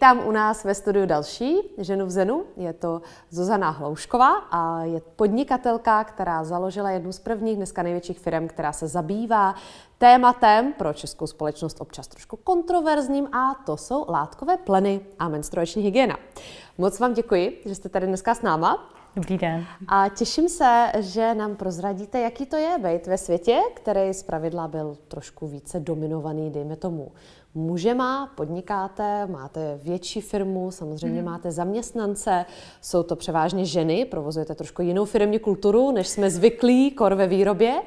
Vítám u nás ve studiu další ženu v Zenu. Je to Zuzana Hloušková a je podnikatelka, která založila jednu z prvních dneska největších firm, která se zabývá tématem pro českou společnost občas trošku kontroverzním a to jsou látkové pleny a menstruační hygiena. Moc vám děkuji, že jste tady dneska s náma. Dobrý den. A těším se, že nám prozradíte, jaký to je být ve světě, který z pravidla byl trošku více dominovaný, dejme tomu, mužema, podnikáte, máte větší firmu, samozřejmě hmm. máte zaměstnance, jsou to převážně ženy, provozujete trošku jinou firmní kulturu, než jsme zvyklí, kor ve výrobě.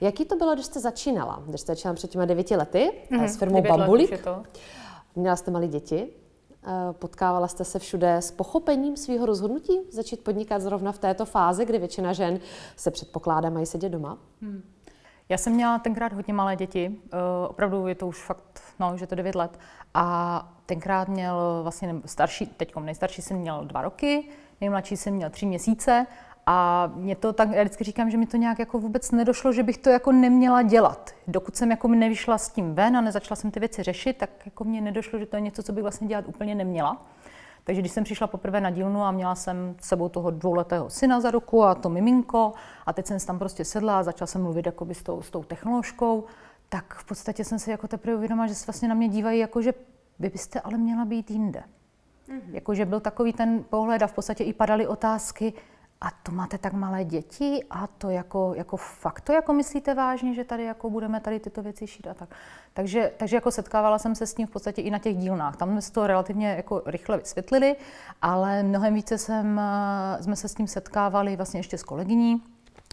Jaký to bylo, když jste začínala? Když jste začínala před těma devěti lety hmm. s firmou Bambulík? Měla jste malé děti? Eh, potkávala jste se všude s pochopením svého rozhodnutí začít podnikat zrovna v této fázi, kdy většina žen se předpokládá mají sedět doma? Hmm. Já jsem měla tenkrát hodně malé děti, uh, opravdu je to už fakt, no, že to 9 let. A tenkrát měl vlastně starší, teď nejstarší jsem měl dva roky, nejmladší jsem měl tři měsíce a mě to tak, já vždycky říkám, že mi to nějak jako vůbec nedošlo, že bych to jako neměla dělat. Dokud jsem jako nevyšla s tím ven a nezačala jsem ty věci řešit, tak jako mě nedošlo, že to je něco, co bych vlastně dělat úplně neměla. Takže když jsem přišla poprvé na dílnu a měla jsem s sebou toho dvouletého syna za ruku a to miminko a teď jsem tam prostě sedla a začala jsem mluvit jakoby s tou, s tou technoložkou, tak v podstatě jsem si jako teprve uvědomila, že se vlastně na mě dívají jako, že vy byste ale měla být jinde. Mm-hmm. Jakože byl takový ten pohled a v podstatě i padaly otázky, a to máte tak malé děti a to jako, jako fakt to jako myslíte vážně, že tady jako budeme tady tyto věci šít a tak. Takže, takže jako setkávala jsem se s tím v podstatě i na těch dílnách. Tam jsme si to relativně jako rychle vysvětlili, ale mnohem více jsem, eh, jsme se s tím setkávali vlastně ještě s kolegyní,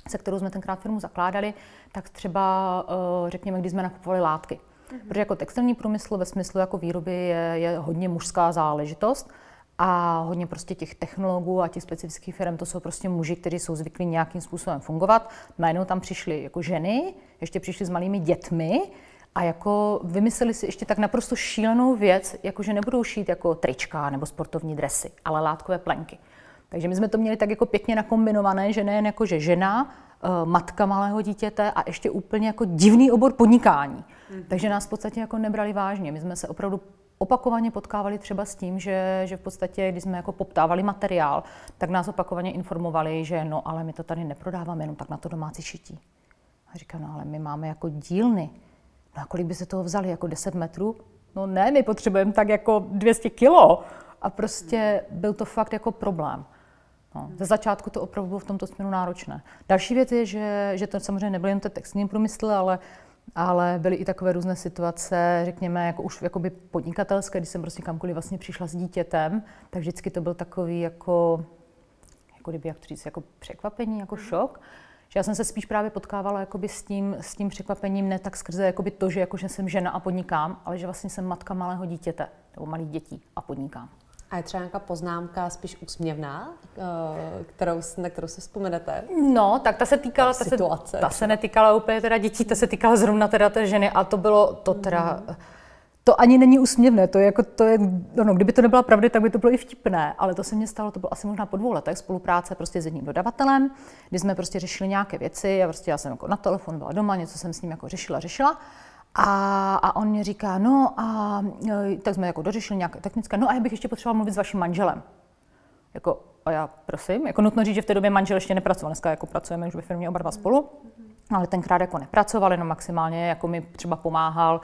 se kterou jsme tenkrát firmu zakládali, tak třeba eh, řekněme, když jsme nakupovali látky. Mm-hmm. Protože jako textilní průmysl ve smyslu jako výroby je, je hodně mužská záležitost, a hodně prostě těch technologů a těch specifických firm, to jsou prostě muži, kteří jsou zvyklí nějakým způsobem fungovat. Najednou tam přišly jako ženy, ještě přišly s malými dětmi a jako vymysleli si ještě tak naprosto šílenou věc, jako že nebudou šít jako trička nebo sportovní dresy, ale látkové plenky. Takže my jsme to měli tak jako pěkně nakombinované, že nejen jako že žena, eh, matka malého dítěte a ještě úplně jako divný obor podnikání. Mm. Takže nás v podstatě jako nebrali vážně. My jsme se opravdu opakovaně potkávali třeba s tím, že, že v podstatě, když jsme jako poptávali materiál, tak nás opakovaně informovali, že no, ale my to tady neprodáváme jenom tak na to domácí šití. A říkám, no ale my máme jako dílny. No a kolik by se toho vzali, jako 10 metrů? No ne, my potřebujeme tak jako 200 kilo. A prostě byl to fakt jako problém. No, ze začátku to opravdu bylo v tomto směru náročné. Další věc je, že, že to samozřejmě nebyl jen ten textilní průmysl, ale ale byly i takové různé situace, řekněme, jako už jakoby podnikatelské, když jsem prostě kamkoliv vlastně přišla s dítětem, tak vždycky to byl takový jako, jako kdyby, jak to říct, jako překvapení, jako mhm. šok. Že já jsem se spíš právě potkávala jakoby s, tím, s tím překvapením, ne tak skrze jakoby to, že, jako, že jsem žena a podnikám, ale že vlastně jsem matka malého dítěte nebo malých dětí a podnikám. A je třeba nějaká poznámka spíš úsměvná, eh, kterou, na kterou si vzpomenete? No, tak ta se týkala, ta, situace, se, ta se netýkala úplně teda dětí, ta se týkala zrovna teda té ženy a to bylo to teda... To ani není úsměvné, to je jako, to je, no, kdyby to nebyla pravda, tak by to bylo i vtipné, ale to se mně stalo, to bylo asi možná po dvou letech spolupráce prostě s jedním dodavatelem, kdy jsme prostě řešili nějaké věci a prostě já jsem jako na telefon byla doma, něco jsem s ním jako řešila, řešila a, a on mě říká, no a e, tak jsme jako dořešili nějaké technické, no a já bych ještě potřeboval mluvit s vaším manželem. Jako, a já prosím, jako nutno říct, že v té době manžel ještě nepracoval, dneska jako pracujeme už ve firmě oba dva spolu, ale tenkrát jako nepracoval, jenom maximálně jako mi třeba pomáhal,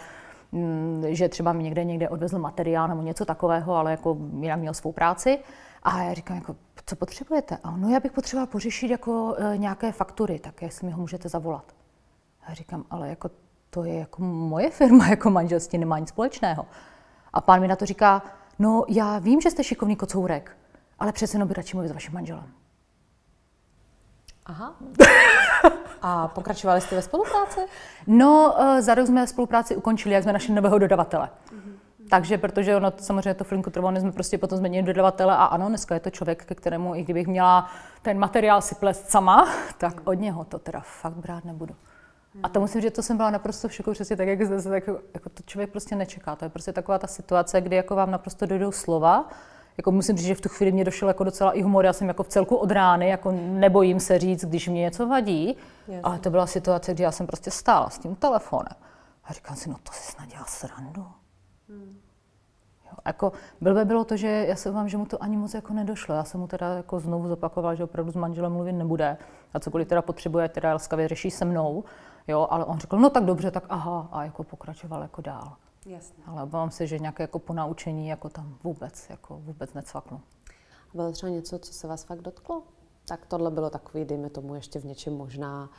mm, že třeba mi někde někde odvezl materiál nebo něco takového, ale jako jinak měl svou práci. A já říkám, jako, co potřebujete? A no, já bych potřeboval pořešit jako e, nějaké faktury, tak jestli mi ho můžete zavolat. A já říkám, ale jako to je jako moje firma, jako manželství nemá nic společného. A pán mi na to říká, no já vím, že jste šikovný kocourek, ale přece jenom by radši mluvit s vaším manželem. Aha. A pokračovali jste ve spolupráci? No, eh, za rok jsme spolupráci ukončili, jak jsme našli nového dodavatele. Mm-hmm. Takže, protože ono samozřejmě to flinku trvalo, jsme prostě potom změnili dodavatele a ano, dneska je to člověk, ke kterému, i kdybych měla ten materiál si plést sama, tak od něho to teda fakt brát nebudu. A to musím říct, to jsem byla naprosto v šoku, přesně tak, jak zde, tak, jako to člověk prostě nečeká. To je prostě taková ta situace, kdy jako vám naprosto dojdou slova, jako musím říct, že v tu chvíli mě došel jako docela i humor, já jsem jako v celku od rány, jako nebojím se říct, když mě něco vadí, Jasně. ale to byla situace, kdy já jsem prostě stála s tím telefonem a říkám si, no to si snad dělá srandu. Hmm. Jako blbé bylo to, že já se vám, že mu to ani moc jako nedošlo. Já jsem mu teda jako znovu zopakoval, že opravdu s manželem mluvit nebude a cokoliv teda potřebuje, teda laskavě řeší se mnou. Jo, ale on řekl, no tak dobře, tak aha, a jako pokračoval jako dál. Jasně. Ale obávám se, že nějaké jako ponaučení jako tam vůbec, jako vůbec necvaklo. Bylo třeba něco, co se vás fakt dotklo? Tak tohle bylo takový, dejme tomu, ještě v něčem možná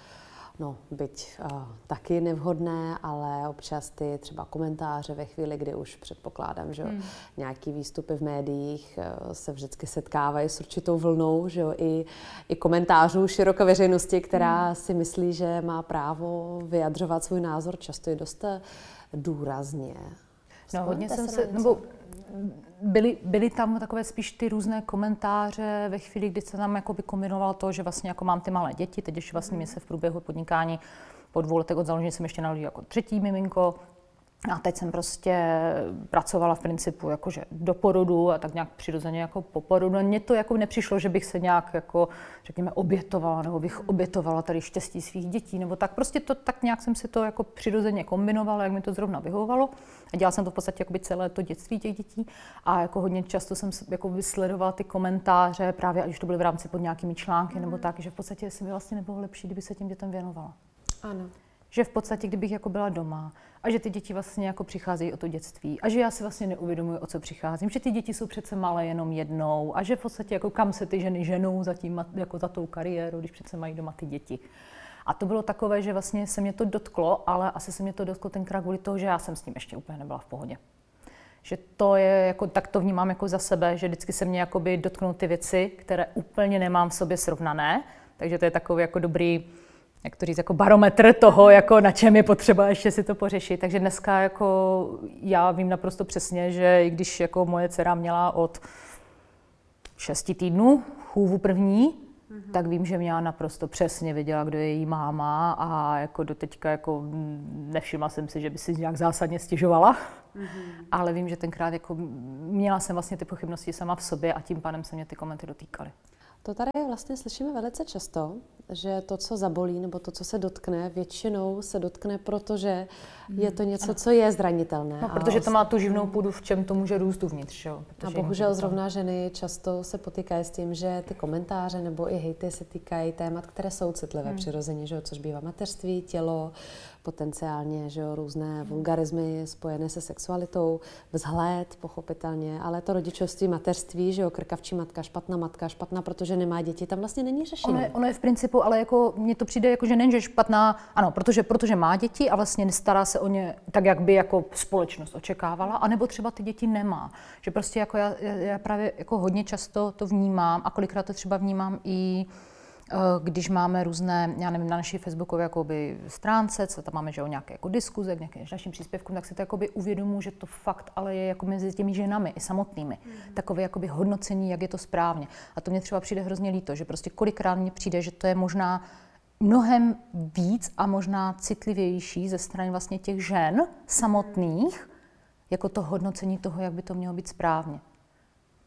No, byť uh, taky nevhodné, ale občas ty třeba komentáře ve chvíli, kdy už předpokládám, že hmm. nějaký výstupy v médiích uh, se vždycky setkávají s určitou vlnou, že jo, i, i komentářů široké veřejnosti, která hmm. si myslí, že má právo vyjadřovat svůj názor často i dost důrazně. No, hodně jsem se, nebo byly, byly tam takové spíš ty různé komentáře ve chvíli, kdy se tam jako kombinoval to, že vlastně jako mám ty malé děti, teď ještě vlastně mi se v průběhu podnikání po dvou letech od založení jsem ještě narodila jako třetí miminko, a teď jsem prostě pracovala v principu jakože do porodu a tak nějak přirozeně jako po porodu. Mně to jako nepřišlo, že bych se nějak jako, řekněme, obětovala, nebo bych obětovala tady štěstí svých dětí, nebo tak. Prostě to tak nějak jsem si to jako přirozeně kombinovala, jak mi to zrovna vyhovovalo. A dělala jsem to v podstatě jako celé to dětství těch dětí. A jako hodně často jsem jako vysledovala ty komentáře, právě už to byly v rámci pod nějakými články nebo tak, že v podstatě si mi vlastně nebylo lepší, kdyby se těm dětem věnovala. Ano že v podstatě, kdybych jako byla doma a že ty děti vlastně jako přicházejí o to dětství a že já si vlastně neuvědomuji, o co přicházím, že ty děti jsou přece malé jenom jednou a že v podstatě jako kam se ty ženy ženou za, tím, jako za tou kariérou, když přece mají doma ty děti. A to bylo takové, že vlastně se mě to dotklo, ale asi se mě to dotklo tenkrát kvůli toho, že já jsem s tím ještě úplně nebyla v pohodě. Že to je, jako, tak to vnímám jako za sebe, že vždycky se mě dotknou ty věci, které úplně nemám v sobě srovnané, takže to je takový jako dobrý, jak to říct, jako barometr toho, jako na čem je potřeba ještě si to pořešit. Takže dneska jako já vím naprosto přesně, že i když jako moje dcera měla od šesti týdnů chůvu první, mm-hmm. tak vím, že měla naprosto přesně věděla, kdo je její máma a jako do teďka jako nevšimla jsem si, že by si nějak zásadně stěžovala. Mm-hmm. Ale vím, že tenkrát jako měla jsem vlastně ty pochybnosti sama v sobě a tím pádem se mě ty komenty dotýkaly. To tady vlastně slyšíme velice často, že to, co zabolí, nebo to, co se dotkne, většinou se dotkne, protože je to něco, co je zranitelné. No, protože to má tu živnou půdu, v čem to může růst uvnitř. Jo? A bohužel zrovna ženy často se potýkají s tím, že ty komentáře nebo i hejty se týkají témat, které jsou citlivé hmm. přirozeně, že jo? což bývá mateřství, tělo, potenciálně že jo, různé vulgarizmy spojené se sexualitou, vzhled, pochopitelně, ale to rodičovství, mateřství, že jo, krkavčí matka, špatná matka, špatná, protože nemá děti, tam vlastně není řešení. Ono je, ono je v principu, ale jako mně to přijde jako, že není, že špatná, ano, protože, protože má děti a vlastně nestará se o ně tak, jak by jako společnost očekávala, anebo třeba ty děti nemá. Že prostě jako já, já právě jako hodně často to vnímám a kolikrát to třeba vnímám i Eh, když máme různé, já nevím, na naší facebookové jakoby, stránce, co tam máme, že o nějaké jako diskuze k nějakým našim příspěvkům, tak si to jakoby uvědomuji, že to fakt ale je jako mezi těmi ženami i samotnými. Mm. Takové jakoby hodnocení, jak je to správně. A to mě třeba přijde hrozně líto, že prostě kolikrát mně přijde, že to je možná mnohem víc a možná citlivější ze strany vlastně těch žen samotných, jako to hodnocení toho, jak by to mělo být správně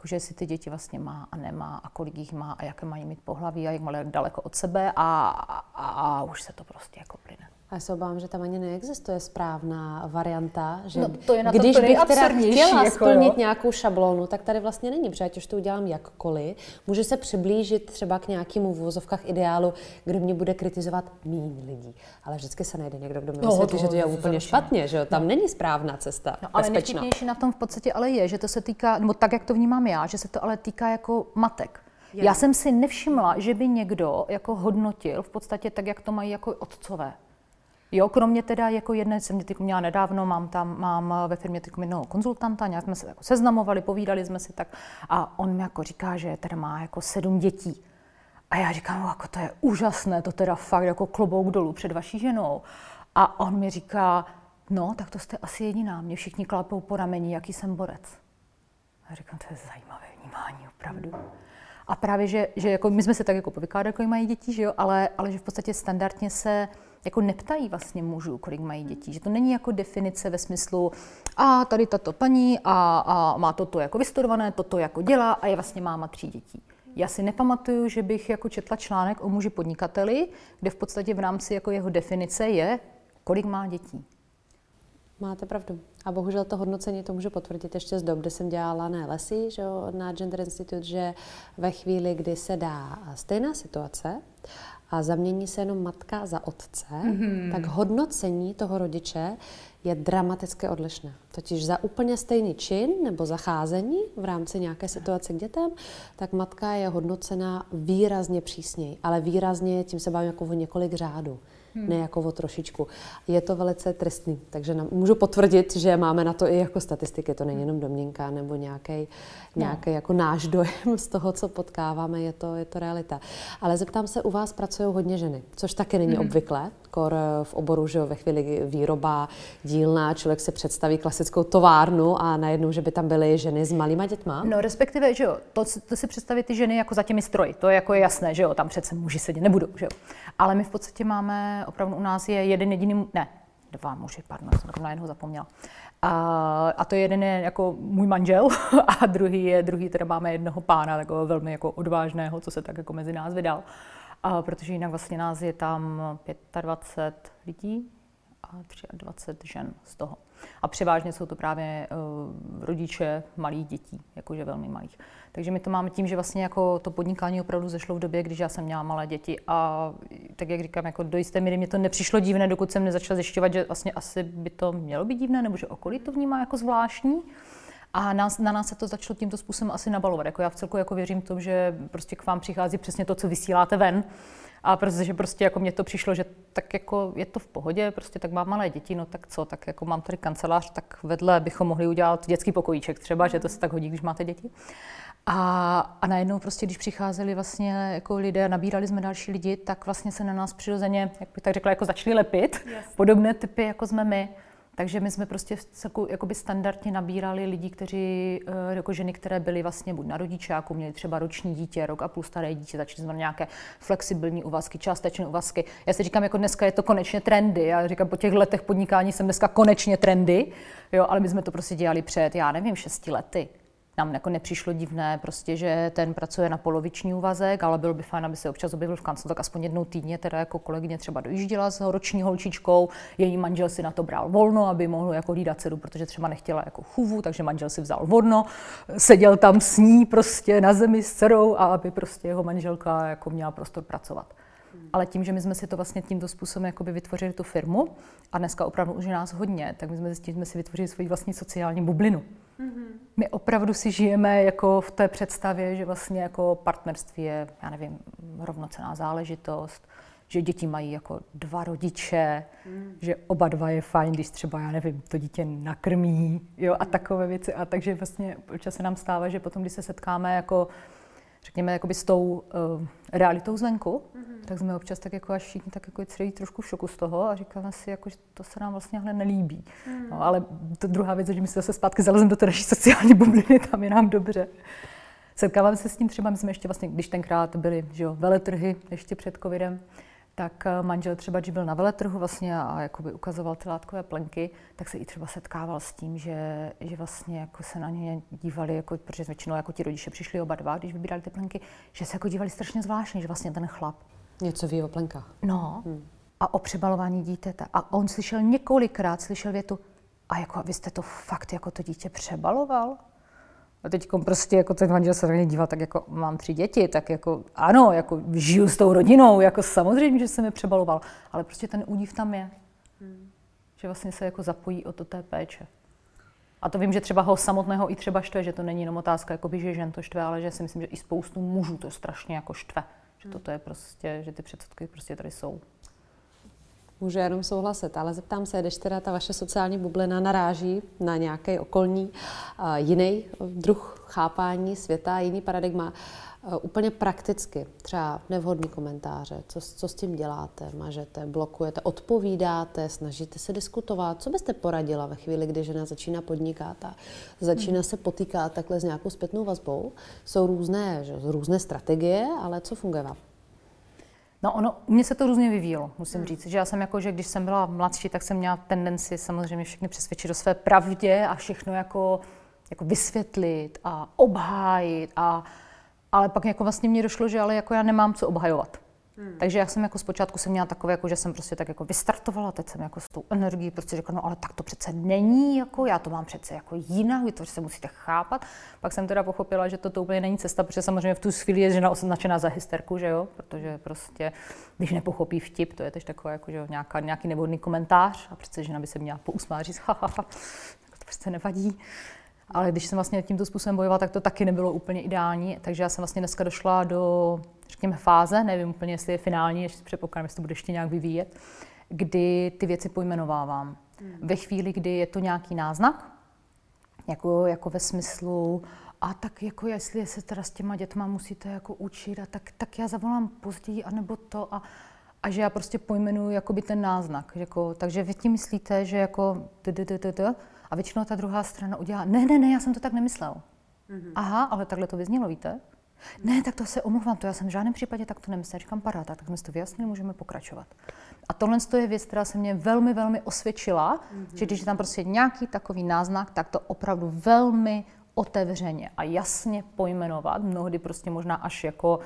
že si ty děti vlastně má a nemá a kolik jich má a jaké mají mít pohlaví a jak mají daleko od sebe a, a, a už se to prostě jako plyne. A já se obávám, že tam ani neexistuje správná varianta, že no, to je na když bych teda chtěla jako splnit jo. nějakou šablonu, tak tady vlastně není, protože ať už to udělám jakkoliv, může se přiblížit třeba k nějakému v vozovkách ideálu, kdo mě bude kritizovat méně lidí. Ale vždycky se najde někdo, kdo mi no, vysvětlí, že to je úplně špatně, že jo? tam no. není správná cesta. No, ale nejvtipnější na tom v podstatě ale je, že to se týká, nebo tak, jak to vnímám já, že se to ale týká jako matek. Já jsem si nevšimla, že by někdo jako hodnotil v podstatě tak, jak to mají jako otcové. Jo, kromě teda jako jedné jsem teď měla nedávno, mám tam, mám ve firmě teď jednoho konzultanta, nějak jsme se jako seznamovali, povídali jsme si tak a on mi jako říká, že teda má jako sedm dětí. A já říkám, jako to je úžasné, to teda fakt jako klobouk dolů před vaší ženou. A on mi říká, no, tak to jste asi jediná, mě všichni klapou po rameni, jaký jsem borec. A já říkám, to je zajímavé vnímání, opravdu. A právě, že, že jako my jsme se tak jako povykládali, kolik mají dětí, že jo, ale, ale že v podstatě standardně se jako neptají vlastně mužů, kolik mají dětí. Že to není jako definice ve smyslu, a tady tato paní a, a má toto jako vystudované, toto jako dělá a je vlastně máma tří dětí. Já si nepamatuju, že bych jako četla článek o muži podnikateli, kde v podstatě v rámci jako jeho definice je, kolik má dětí. máte pravdu. A bohužel to hodnocení to můžu potvrdit ještě z dob, kdy jsem dělala na LSI, že, na Gender Institute, že ve chvíli, kdy se dá stejná situace a zamění se jenom matka za otce, mm-hmm. tak hodnocení toho rodiče je dramaticky odlišné. Totiž za úplně stejný čin nebo zacházení v rámci nějaké situace k dětem, tak matka je hodnocena výrazně přísněji, ale výrazně, tím se bavím jako o několik řádů hmm. ne jako o trošičku. Je to velice tristný, takže nám, můžu potvrdit, že máme na to i jako statistiky, to není jenom domněnka nebo nějaký, nějaký no. jako náš dojem z toho, co potkáváme, je to, je to realita. Ale zeptám se, u vás pracují hodně ženy, což taky není hmm. obvyklé, kor v oboru, že jo, ve chvíli výroba, dílna, člověk se představí klasickou továrnu a najednou, že by tam byly ženy s malýma dětma? No respektive, že jo, to, to si představit ty ženy jako za těmi stroji, to je jako jasné, že jo, tam přece muži sedět nebudou, že jo. Ale my v podstatě máme, opravdu u nás je jeden jediný, ne, dva muži, pardon, jsem na jednoho zapomněla. A, a to jeden je jako můj manžel a druhý je, druhý teda máme jednoho pána, takového velmi jako odvážného, co se tak jako mezi nás vydal. A protože jinak vlastně nás je tam 25 lidí a 23 žen z toho. A převážně jsou to právě uh, rodiče malých dětí, jakože velmi malých. Takže my to máme tím, že vlastně jako to podnikání opravdu zešlo v době, když já jsem měla malé děti a tak jak říkám, jako do jisté míry mě to nepřišlo divné, dokud jsem nezačala zjišťovat, že vlastně asi by to mělo být divné, nebo že okolí to vnímá jako zvláštní. A nás, na nás se to začalo tímto způsobem asi nabalovat. Jako já v celku jako věřím tomu, že prostě k vám přichází přesně to, co vysíláte ven. A protože prostě jako mně to přišlo, že tak jako je to v pohodě, prostě tak mám malé děti, no tak co, tak jako mám tady kancelář, tak vedle bychom mohli udělat dětský pokojíček třeba, že to se tak hodí, když máte děti. A, a najednou prostě, když přicházeli vlastně jako lidé nabírali jsme další lidi, tak vlastně se na nás přirozeně, jak bych tak řekla, jako začali lepit. Yes. Podobné typy, jako jsme my. Takže my jsme prostě celku, jakoby standardně nabírali lidi, kteří, eh, jako ženy, které byly vlastně buď na rodičáku, měli třeba roční dítě, rok a půl staré dítě, začali jsme nějaké flexibilní uvazky, částečné uvazky. Já si říkám, jako dneska je to konečně trendy. Já říkám, po těch letech podnikání jsem dneska konečně trendy, jo, ale my jsme to prostě dělali před, já nevím, šesti lety nám jako nepřišlo divné, prostě, že ten pracuje na poloviční úvazek, ale bylo by fajn, aby se občas objevil v kanclu, tak aspoň jednou týdně teda jako kolegyně třeba dojížděla s roční holčičkou, její manžel si na to bral volno, aby mohl jako hlídat dceru, protože třeba nechtěla jako chůvu, takže manžel si vzal volno, seděl tam s ní prostě na zemi s dcerou a aby prostě jeho manželka jako měla prostor pracovat. Ale tím, že my jsme si to vlastně tímto způsobem jakoby vytvořili tu firmu a dneska opravdu už je nás hodně, tak my jsme že jsme si vytvořili svoji vlastní sociální bublinu. Mm-hmm. My opravdu si žijeme jako v té představě, že vlastně jako partnerství je, já nevím, rovnocená záležitost, že děti mají jako dva rodiče, mm. že oba dva je fajn, když třeba, já nevím, to dítě nakrmí, jo, a takové věci. A takže vlastně občas se nám stává, že potom, když se setkáme jako řekněme, jakoby s tou uh, realitou zvenku, mm-hmm. tak jsme občas tak jako až všichni tak jako celý trošku v šoku z toho a říkáme si, jako, že to se nám vlastně hned nelíbí. Mm. No, ale to druhá věc, že my se zase zpátky zalezeme do té naší sociální bubliny, tam je nám dobře. Setkáváme se s tím třeba, my jsme ještě vlastně, když tenkrát byly že jo, veletrhy ještě před covidem, tak eh, manžel třeba, když byl na veletrhu vlastně a jakoby ukazoval ty látkové plenky, tak se i třeba setkával s tím, že, že vlastně jako se na ně dívali, jako, protože většinou jako ti rodiče přišli oba dva, když vybírali ty plenky, že se jako dívali strašně zvláštně, že vlastně ten chlap. Něco ví o plenkách. No. Hmm. A o přebalování dítěte. A on slyšel několikrát, slyšel větu, a jako vy jste to fakt jako to dítě přebaloval? A teď prostě jako ten manžel se na mě dívá, tak jako mám tři děti, tak jako ano, jako žiju s tou rodinou, jako samozřejmě, že jsem je přebaloval, ale prostě ten údiv tam je. Hmm. Že vlastně se jako zapojí o to té péče. A to vím, že třeba ho samotného i třeba štve, že to není jenom otázka, jakoby, že žen to štve, ale že si myslím, že i spoustu mužů to strašně jako štve. Že toto je prostě, že ty předsudky prostě tady jsou. Můžu jenom souhlasit, ale zeptám se, když teda ta vaše sociální bublina naráží na nějaký okolní uh, jiný druh chápání světa, jiný paradigma, uh, úplně prakticky, třeba nevhodný komentáře, co, co s tím děláte, mažete, blokujete, odpovídáte, snažíte se diskutovat. Co byste poradila ve chvíli, kdy žena začíná podnikat a začíná hmm. se potýkat takhle s nějakou zpětnou vazbou? Jsou různé, že, různé strategie, ale co funguje vám? No ono, u mě se to různě vyvíjelo, musím hmm. říct. Že já jsem jako, že když jsem byla mladší, tak jsem měla tendenci samozřejmě všechny přesvědčit o své pravdě a všechno jako, jako vysvětlit a obhájit. A, ale pak jako vlastně mě došlo, že ale jako já nemám co obhajovat. Hmm. Takže já jsem jako zpočátku jsem měla takové, jako, že jsem prostě tak jako vystartovala, teď jsem jako s tou energií prostě řekla, no ale tak to přece není, jako já to mám přece jako jinak, vy to se musíte chápat. Pak jsem teda pochopila, že to, to úplně není cesta, protože samozřejmě v tu chvíli je žena označená za hysterku, že jo, protože prostě, když nepochopí vtip, to je tež takové jako, že jo, nějaká, nějaký nevhodný komentář a přece žena by se měla pousmát říct, ha, ha, ha, tak to prostě nevadí. Ale když jsem vlastně tímto způsobem bojovala, tak to taky nebylo úplně ideální. Takže já jsem vlastně dneska došla do, řekněme, fáze, nevím úplně, jestli je finální, ještě předpokládám, jestli to bude ještě nějak vyvíjet, kdy ty věci pojmenovávám. Hmm. Ve chvíli, kdy je to nějaký náznak, jako, jako ve smyslu, a tak jako jestli se teda s těma dětma musíte jako učit, a tak, tak já zavolám později, anebo to a, a že já prostě pojmenuju jakoby ten náznak. Jako, takže vy tím myslíte, že jako a většinou ta druhá strana udělá, ne, ne, ne, já jsem to tak nemyslel. Mm-hmm. Aha, ale takhle to vyznělo, víte? Ne, tak to se omluvám, to já jsem v žádném případě tak to nemyslel. Říkám, paráda, tak jsme si to vyjasnili, můžeme pokračovat. A tohle je věc, která se mě velmi, velmi osvědčila, mm-hmm. že když je tam prostě nějaký takový náznak, tak to opravdu velmi otevřeně a jasně pojmenovat, mnohdy prostě možná až jako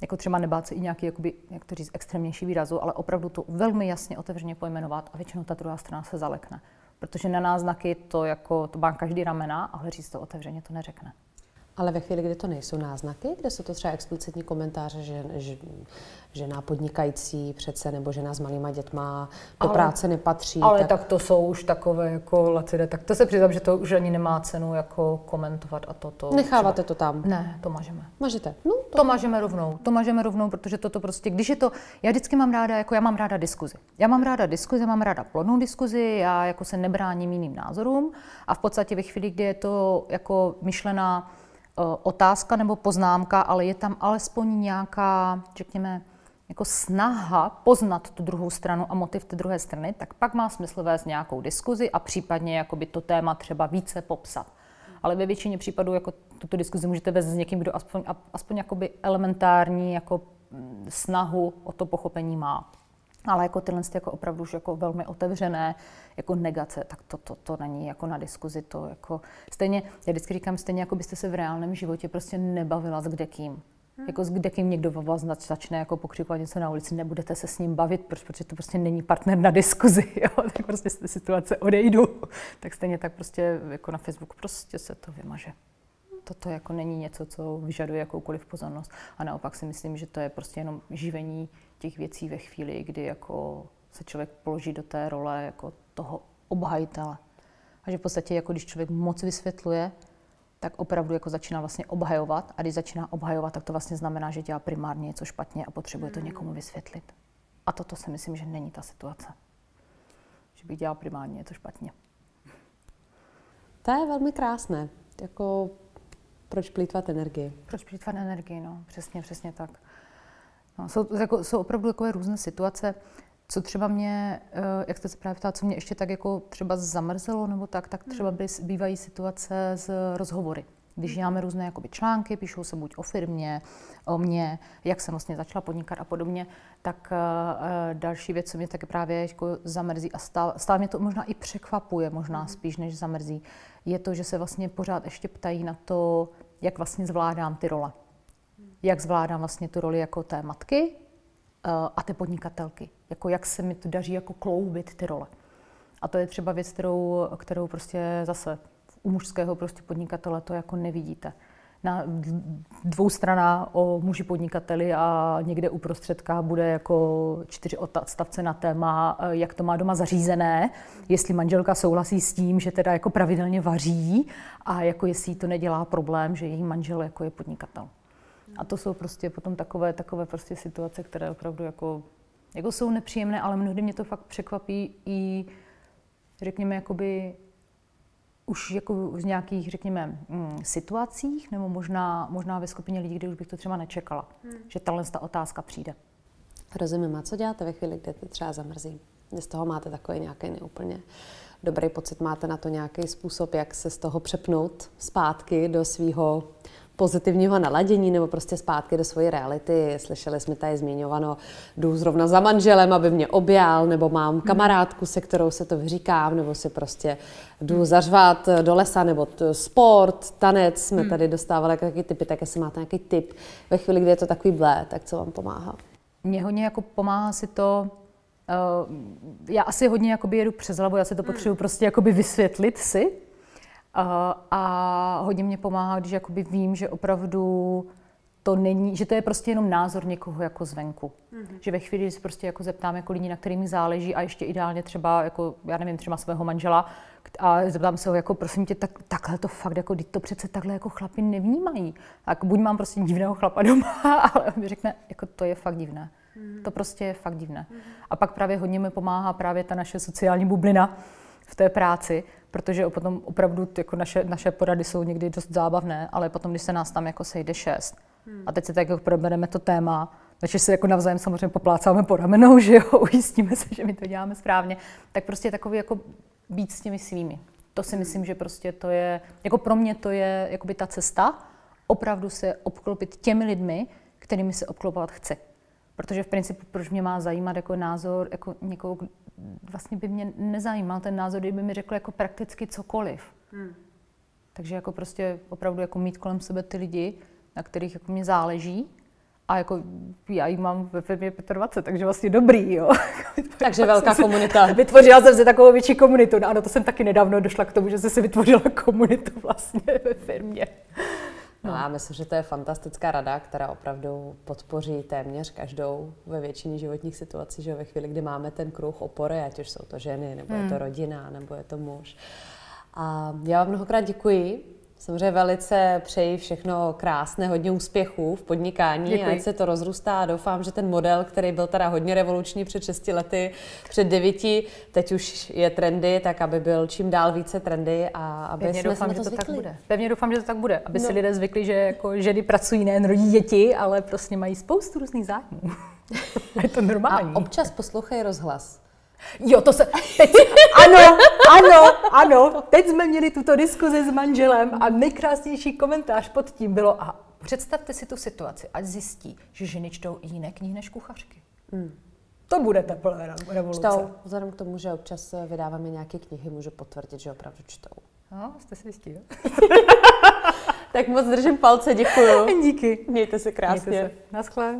jako třeba nebát se i nějaký, jakoby, jak to říct, extrémnější výrazu, ale opravdu to velmi jasně otevřeně pojmenovat a většinou ta druhá strana se zalekne protože na náznaky to jako, to má každý ramena, ale říct to otevřeně to neřekne. Ale ve chvíli, kdy to nejsou náznaky, kde jsou to třeba explicitní komentáře, že, že žena podnikající přece nebo žena s malýma dětma do ale, práce nepatří. Ale tak... tak to jsou už takové jako lacide, tak to se přiznám, že to už ani nemá cenu jako komentovat a toto. Necháváte třeba... to tam? Ne, to mažeme. Mažete? No, to... to mažeme rovnou, to mažeme rovnou, protože toto prostě, když je to, já vždycky mám ráda, jako já mám ráda diskuzi. Já mám ráda diskuzi, mám ráda plodnou diskuzi, já jako se nebráním jiným názorům a v podstatě ve chvíli, kdy je to jako myšlená otázka nebo poznámka, ale je tam alespoň nějaká, řekněme, jako snaha poznat tu druhou stranu a motiv té druhé strany, tak pak má smysl vést nějakou diskuzi a případně jakoby to téma třeba více popsat. Ale ve většině případů jako tuto diskuzi můžete vést s někým, kdo aspoň, aspoň jakoby elementární jako mm, snahu o to pochopení má. Ale jako tyhle jako opravdu už jako velmi otevřené jako negace, tak to, to, to není jako na diskuzi. To jako, stejně, já vždycky říkám, stejně jako byste se v reálném životě prostě nebavila s kdekým. Hmm. Jako s kdekým někdo vás začne jako pokřikovat něco na ulici, nebudete se s ním bavit, proč, protože to prostě není partner na diskuzi, jo? tak prostě z té situace odejdu. Tak stejně tak prostě jako na Facebook prostě se to vymaže. Toto jako není něco, co vyžaduje jakoukoliv pozornost. A naopak si myslím, že to je prostě jenom živení těch věcí ve chvíli, kdy jako se člověk položí do té role jako toho obhajitele. A že v podstatě, jako když člověk moc vysvětluje, tak opravdu jako začíná vlastně obhajovat a když začíná obhajovat, tak to vlastně znamená, že dělá primárně něco špatně a potřebuje to někomu vysvětlit. A toto si myslím, že není ta situace. Že bych dělal primárně něco špatně. To je velmi krásné. Jako proč plýtvat energii? Proč plýtvat energii, no. Přesně, přesně tak. No, jsou, jako, jsou opravdu takové různé situace. Co třeba mě, eh, jak jste se právě ptala, co mě ještě tak jako třeba zamrzelo nebo tak, tak třeba hmm. bývají situace z rozhovory. Když hmm. děláme různé jakoby, články, píšou se buď o firmě, o mě, jak jsem vlastně začala podnikat a podobně, tak uh, další věc, co mě taky právě jako zamrzí a stále, stále mě to možná i překvapuje, možná hmm. spíš než zamrzí, je to, že se vlastně pořád ještě ptají na to, jak vlastně zvládám ty role jak zvládám vlastně tu roli jako té matky uh, a té podnikatelky. Jako jak se mi to daří jako kloubit ty role. A to je třeba věc, kterou, kterou prostě zase u mužského prostě podnikatele to jako nevidíte. Na dvou stranách o muži podnikateli a někde uprostředka bude jako čtyři odstavce na téma, eh, jak to má doma zařízené, jestli manželka souhlasí s tím, že teda jako pravidelně vaří a jako jestli to nedělá problém, že její manžel jako je podnikatel. A to jsou prostě potom takové, takové prostě situace, které opravdu jako, jako jsou nepříjemné, ale mnohdy mě to fakt překvapí i, řekněme, jakoby už jako v nějakých, řekněme, mm, situacích, nebo možná, možná ve skupině lidí, kde už bych to třeba nečekala, hmm. že tahle ta otázka přijde. Rozumím. A co děláte ve chvíli, kdy to třeba zamrzí? Z toho máte takový nějaký neúplně dobrý pocit, máte na to nějaký způsob, jak se z toho přepnout zpátky do svého pozitivního naladění nebo prostě zpátky do své reality. Slyšeli jsme tady zmiňováno, jdu zrovna za manželem, aby mě objal, nebo mám kamarádku, se kterou se to vyříkám, nebo si prostě jdu zařvat do lesa, nebo t- sport, tanec, jsme hmm. tady dostávali taky typy, tak jestli máte nějaký tip ve chvíli, kdy je to takový blé, tak co vám pomáhá? mě hodně jako pomáhá si to, uh, já asi hodně jakoby jedu přes hlavu, já si to hmm. potřebuji prostě jakoby vysvětlit si. Uh, a hodně mě pomáhá, když jakoby vím, že opravdu to není, že to je prostě jenom názor někoho jako zvenku. Mm-hmm. Že ve chvíli, kdy se prostě jako zeptám jako lidí, na kterými záleží a ještě ideálně třeba, jako, já nevím, třeba svého manžela a zeptám se ho, jako prosím tě, tak, takhle to fakt, jako, to přece takhle jako chlapi nevnímají. Tak buď mám prostě divného chlapa doma, ale on mi řekne, jako to je fakt divné. Mm-hmm. To prostě je fakt divné. Mm-hmm. A pak právě hodně mi pomáhá právě ta naše sociální bublina v té práci, protože potom opravdu jako naše, naše porady jsou někdy dost zábavné, ale potom, když se nás tam jako sejde šest, Hmm. A teď se tak jako probereme to téma, takže se jako navzájem samozřejmě poplácáme po ramenou, že jo, ujistíme se, že my to děláme správně, tak prostě takový jako být s těmi svými. To si myslím, že prostě to je, jako pro mě to je jakoby ta cesta, opravdu se obklopit těmi lidmi, kterými se obklopovat chci. Protože v principu, proč mě má zajímat jako názor jako někoho, vlastně by mě nezajímal ten názor, kdyby mi řekl jako prakticky cokoliv. Hmm. Takže jako prostě opravdu jako mít kolem sebe ty lidi, na kterých jako mě záleží. A jako já jí mám ve firmě 25, takže vlastně dobrý, jo. Takže velká komunita. Vytvořila jsem si takovou větší komunitu. No ano, to jsem taky nedávno došla k tomu, že jsem si vytvořila komunitu vlastně ve firmě. No. Já myslím, že to je fantastická rada, která opravdu podpoří téměř každou ve většině životních situací, že ve chvíli, kdy máme ten kruh opory, ať už jsou to ženy, nebo hmm. je to hmm. rodina, nebo je to muž. A já vám mnohokrát děkuji Samozřejmě velice přeji všechno krásné, hodně úspěchů v podnikání, Děkuji. ať se to rozrůstá. Doufám, že ten model, který byl teda hodně revoluční před 6 lety, před 9, teď už je trendy, tak aby byl čím dál více trendy a aby Pevně jsme doufám, na to, že to zvykli. tak bude. Pevně doufám, že to tak bude, aby no. si lidé zvykli, že jako ženy pracují nejen rodí děti, ale prostě mají spoustu různých zájmů. je to normální. A občas poslouchej rozhlas. Jo, to se... Teď, ano, ano, ano. Teď jsme měli tuto diskuzi s manželem a nejkrásnější komentář pod tím bylo a představte si tu situaci, ať zjistí, že ženy čtou jiné knihy než kuchařky. Hmm. To bude teplé revoluce. Čtou. Vzhledem k tomu, že občas vydáváme nějaké knihy, můžu potvrdit, že opravdu čtou. No, jste si jistí, tak moc držím palce, děkuju. Díky. Mějte se krásně. Mějte se. Naschle.